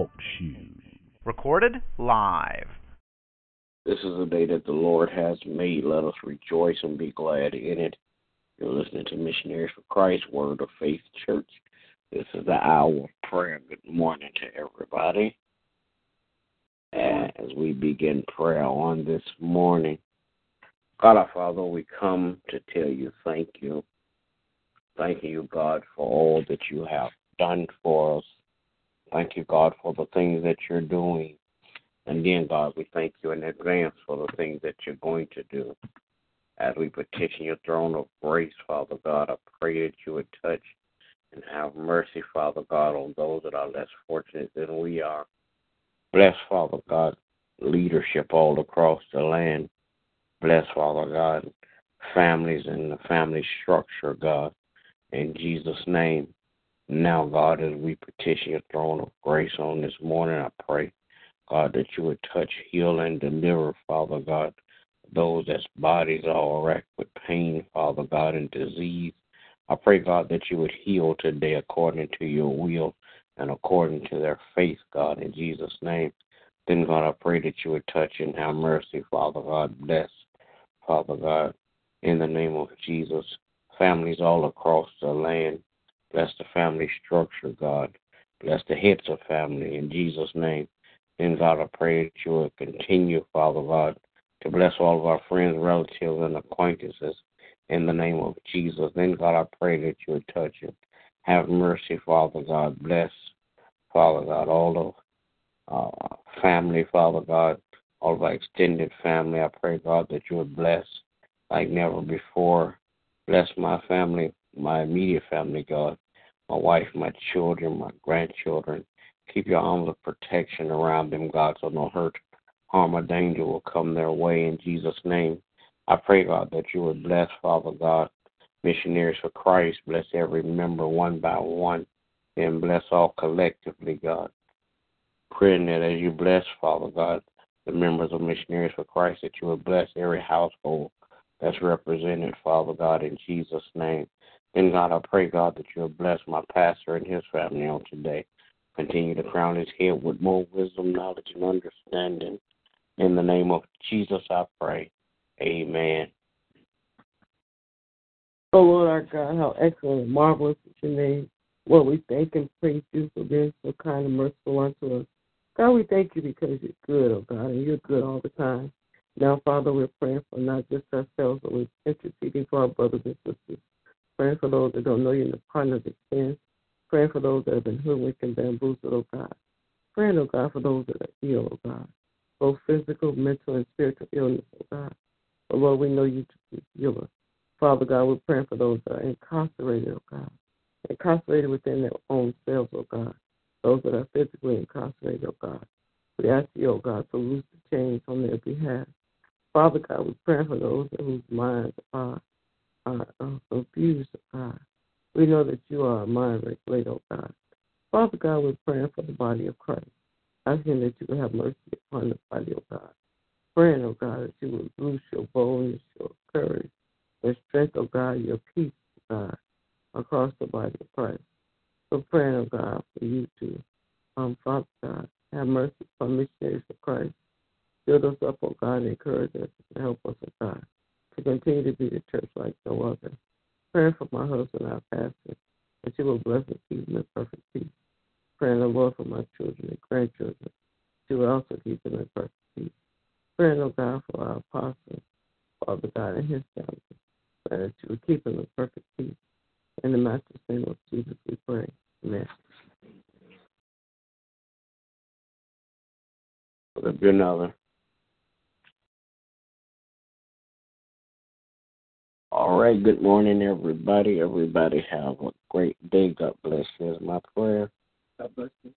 Talk Shoes. Recorded live. This is the day that the Lord has made. Let us rejoice and be glad in it. You're listening to Missionaries for Christ, Word of Faith Church. This is the hour of prayer. Good morning to everybody. As we begin prayer on this morning, God our Father, we come to tell you thank you. Thank you, God, for all that you have done for us. Thank you, God, for the things that you're doing. And then, God, we thank you in advance for the things that you're going to do. As we petition your throne of grace, Father God, I pray that you would touch and have mercy, Father God, on those that are less fortunate than we are. Bless, Father God, leadership all across the land. Bless, Father God, families and the family structure, God. In Jesus' name. Now, God, as we petition your throne of grace on this morning, I pray, God, that you would touch, heal, and deliver, Father God, those that's bodies are racked with pain, Father God, and disease. I pray, God, that you would heal today according to your will and according to their faith, God, in Jesus' name. Then, God, I pray that you would touch and have mercy, Father God. Bless, Father God, in the name of Jesus. Families all across the land, Bless the family structure, God. Bless the heads of family in Jesus' name. Then, God, I pray that you will continue, Father God, to bless all of our friends, relatives, and acquaintances in the name of Jesus. Then, God, I pray that you would touch it. Have mercy, Father God. Bless, Father God, all of uh, family, Father God, all of our extended family. I pray, God, that you would bless like never before. Bless my family, my immediate family, God, my wife, my children, my grandchildren. Keep your arms of protection around them, God, so no hurt, harm, or danger will come their way in Jesus' name. I pray, God, that you would bless, Father God, missionaries for Christ. Bless every member one by one, and bless all collectively, God. Praying that as you bless, Father God, the members of Missionaries for Christ, that you would bless every household that's represented, Father God, in Jesus' name. And God, I pray, God, that you'll bless my pastor and his family on today. Continue to crown his head with more wisdom, knowledge, and understanding. In the name of Jesus, I pray. Amen. Oh, Lord our God, how excellent and marvelous is your name. Lord, we thank and praise you for being so kind and merciful unto us. God, we thank you because you're good, oh God, and you're good all the time. Now, Father, we're praying for not just ourselves, but we're interceding for our brothers and sisters praying for those that don't know you in the pardon of their sins, praying for those that have been hoodwinked and bamboozled, oh God. Praying, oh God, for those that are ill, oh God, both physical, mental, and spiritual illness, oh God. But Lord, we know you to be healer. Father God, we're praying for those that are incarcerated, oh God, incarcerated within their own selves, oh God. Those that are physically incarcerated, oh God. We ask you, oh God, to loose the chains on their behalf. Father God, we're praying for those whose minds are uh, confused, God. We know that you are a mind regulator, oh God. Father God, we're praying for the body of Christ. Asking that you will have mercy upon the body of God. Praying, oh God, that you will loose your boldness, your courage, your strength, oh God, your peace, oh God, across the body of Christ. So praying, oh God, for you to, um, Father God, have mercy upon missionaries of Christ. Build us up, oh God, and encourage us and help us, oh God to continue to be the church like no other. Praying for my husband, our pastor, that you will bless and keep him in perfect peace. Praying the Lord for my children and grandchildren, you will also keep them in perfect peace. Praying, oh God, for our apostle, Father God, and his family, praying that you will keep him in perfect peace. In the master's name of Jesus, we pray. Amen. There'll be All right, good morning, everybody. Everybody have a great day. God bless you is my prayer. God bless you.